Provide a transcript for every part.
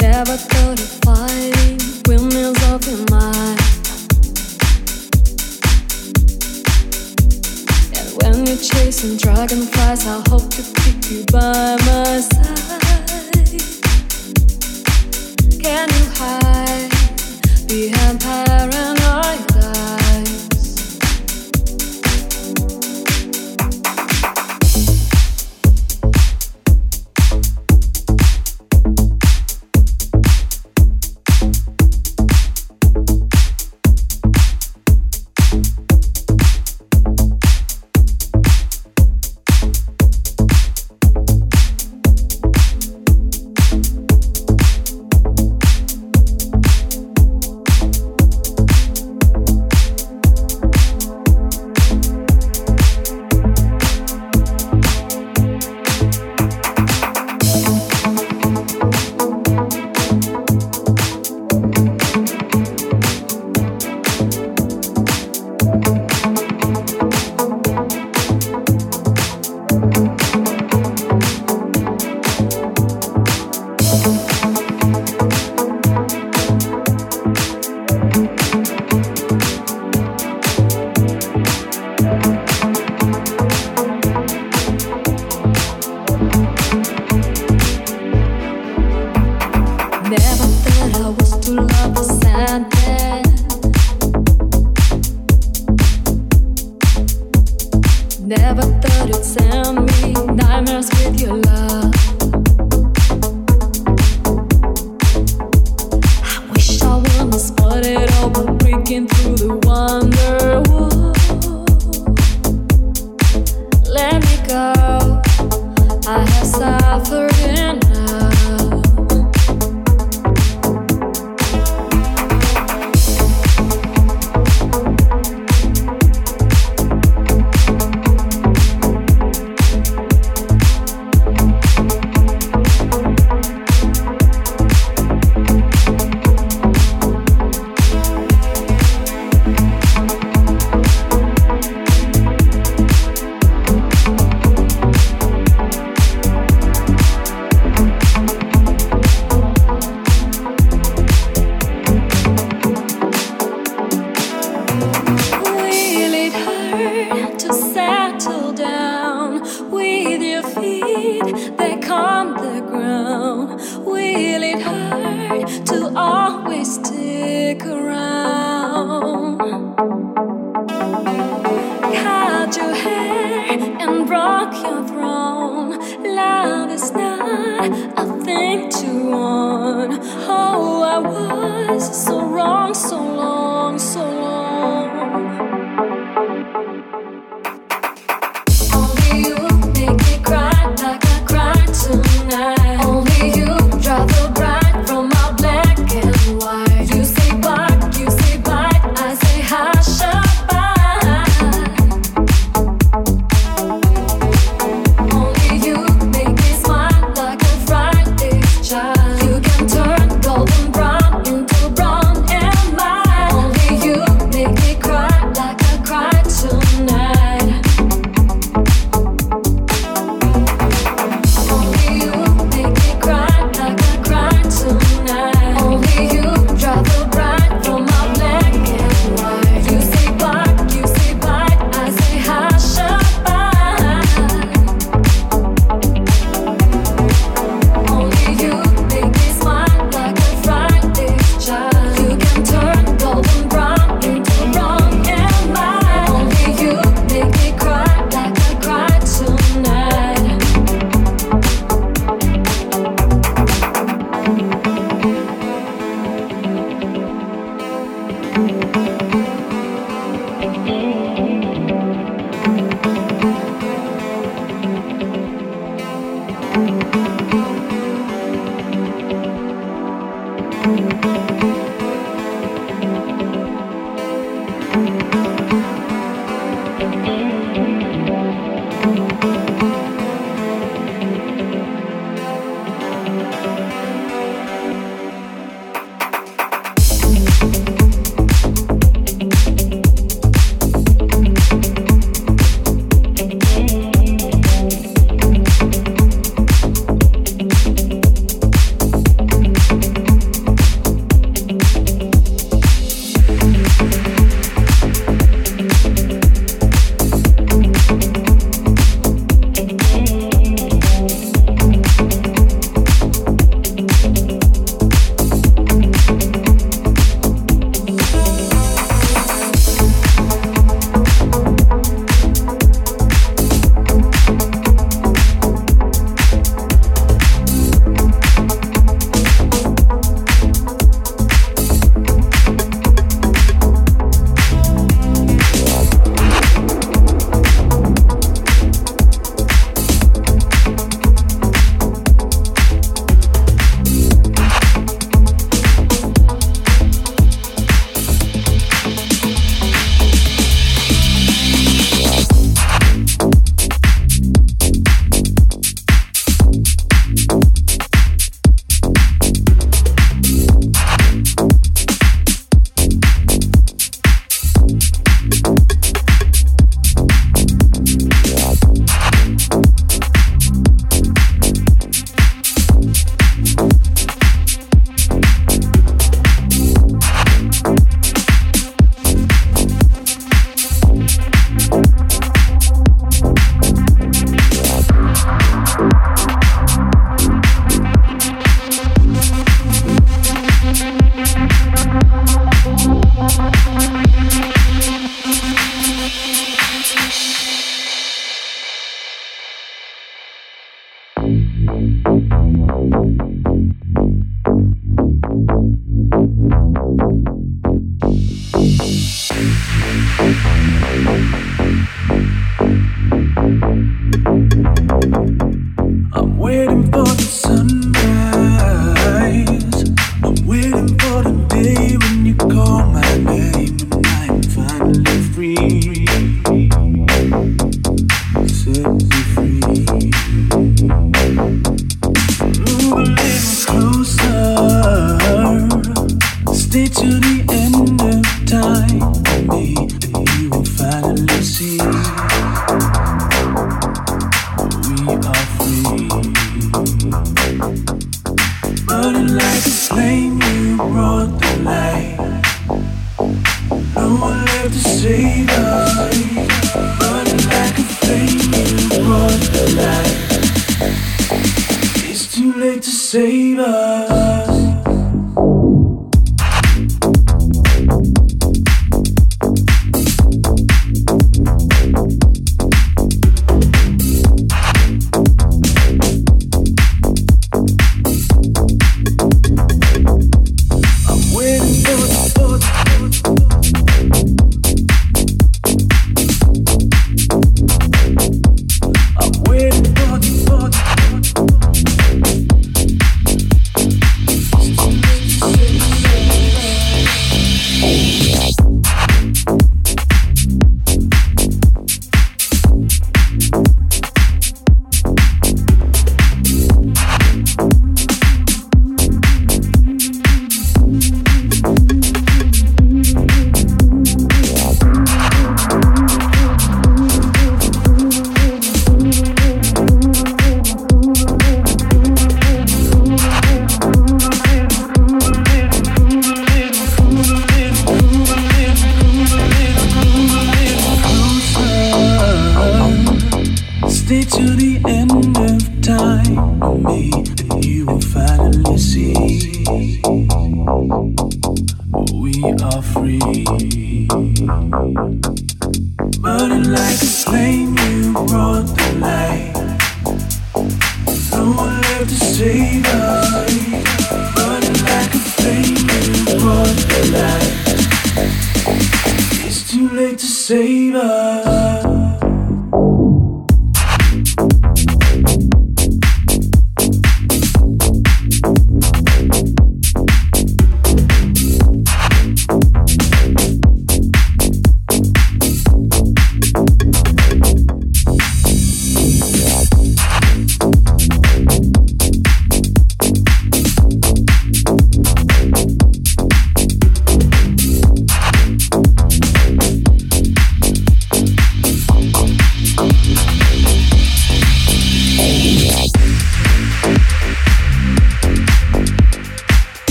Never could fight windmills of your mind. And when you're chasing dragonflies, I hope to keep you by my side. never thought you'd send me nightmares with your love.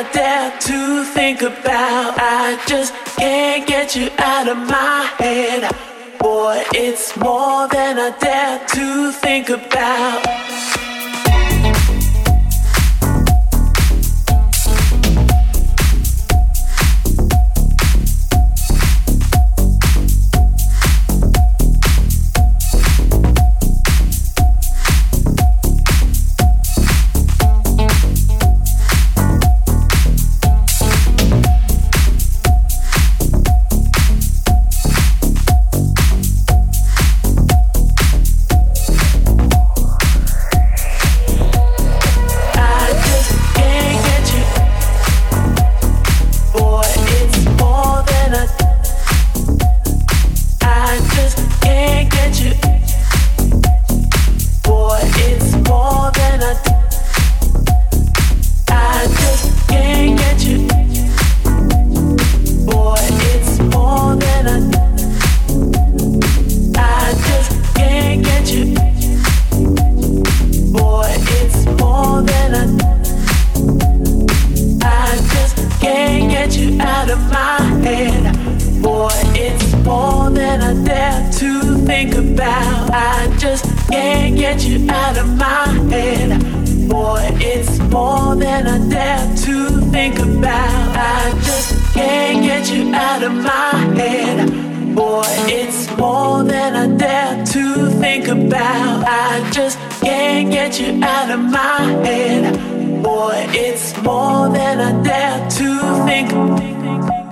I dare to think about. I just can't get you out of my head. Boy, it's more than I dare to think about. out of my head. Boy, it's more than I dare to think about. I just can't get you out of my head. Boy, it's more than I dare to think about. I just can't get you out of my head. Boy, it's more than I dare to think about. I just can't get you out of my head boy, it's more than I dare to think.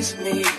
You.